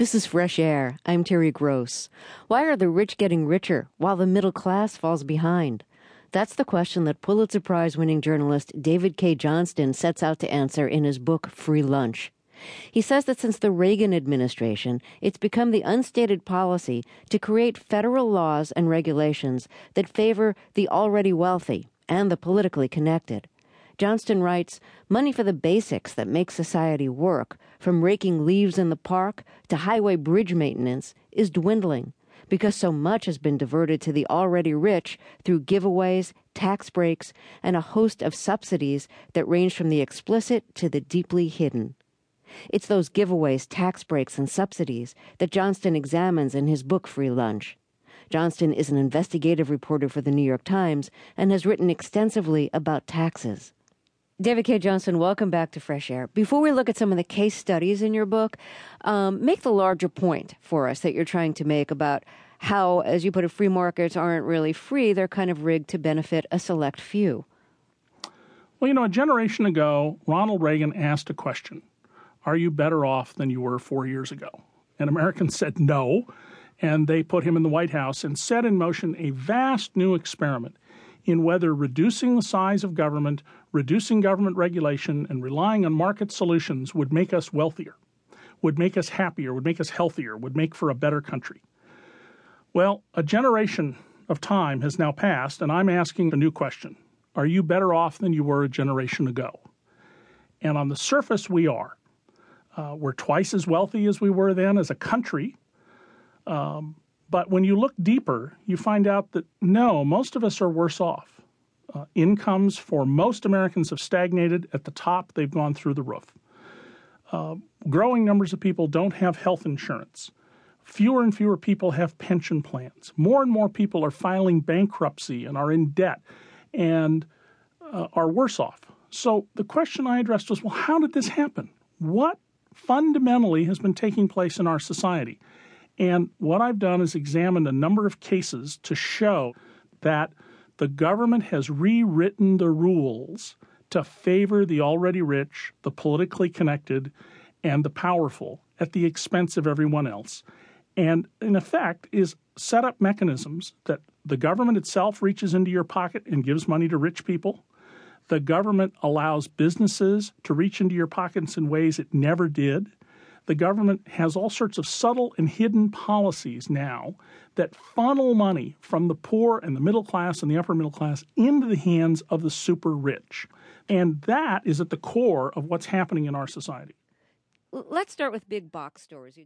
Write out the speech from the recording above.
This is Fresh Air. I'm Terry Gross. Why are the rich getting richer while the middle class falls behind? That's the question that Pulitzer Prize winning journalist David Cay Johnston sets out to answer in his book Free Lunch. He says that since the Reagan administration, it's become the unstated policy to create federal laws and regulations that favor the already wealthy and the politically connected. Johnston writes, money for the basics that make society work, from raking leaves in the park to highway bridge maintenance, is dwindling because so much has been diverted to the already rich through giveaways, tax breaks, and a host of subsidies that range from the explicit to the deeply hidden. It's those giveaways, tax breaks, and subsidies that Johnston examines in his book Free Lunch. Johnston is an investigative reporter for the New York Times and has written extensively about taxes. David Cay Johnston, welcome back to Fresh Air. Before we look at some of the case studies in your book, um, make the larger point for us that you're trying to make about how, as you put it, free markets aren't really free, they're kind of rigged to benefit a select few. Well, you know, a generation ago, Ronald Reagan asked a question Are you better off than you were four years ago? And Americans said no. And they put him in the White House and set in motion a vast new experiment in whether reducing the size of government, reducing government regulation, and relying on market solutions would make us wealthier, would make us happier, would make us healthier, would make for a better country. Well, a generation of time has now passed, and I'm asking a new question Are you better off than you were a generation ago? And on the surface, we are. Uh, we're twice as wealthy as we were then as a country. Um, but when you look deeper, you find out that no, most of us are worse off. Uh, incomes for most Americans have stagnated. At the top, they've gone through the roof. Uh, growing numbers of people don't have health insurance. Fewer and fewer people have pension plans. More and more people are filing bankruptcy and are in debt and uh, are worse off. So the question I addressed was well, how did this happen? What fundamentally has been taking place in our society? And what I've done is examined a number of cases to show that the government has rewritten the rules to favor the already rich, the politically connected, and the powerful at the expense of everyone else. And in effect, is set up mechanisms that the government itself reaches into your pocket and gives money to rich people. The government allows businesses to reach into your pockets in ways it never did the government has all sorts of subtle and hidden policies now that funnel money from the poor and the middle class and the upper middle class into the hands of the super rich. And that is at the core of what's happening in our society. Let's start with big box stores.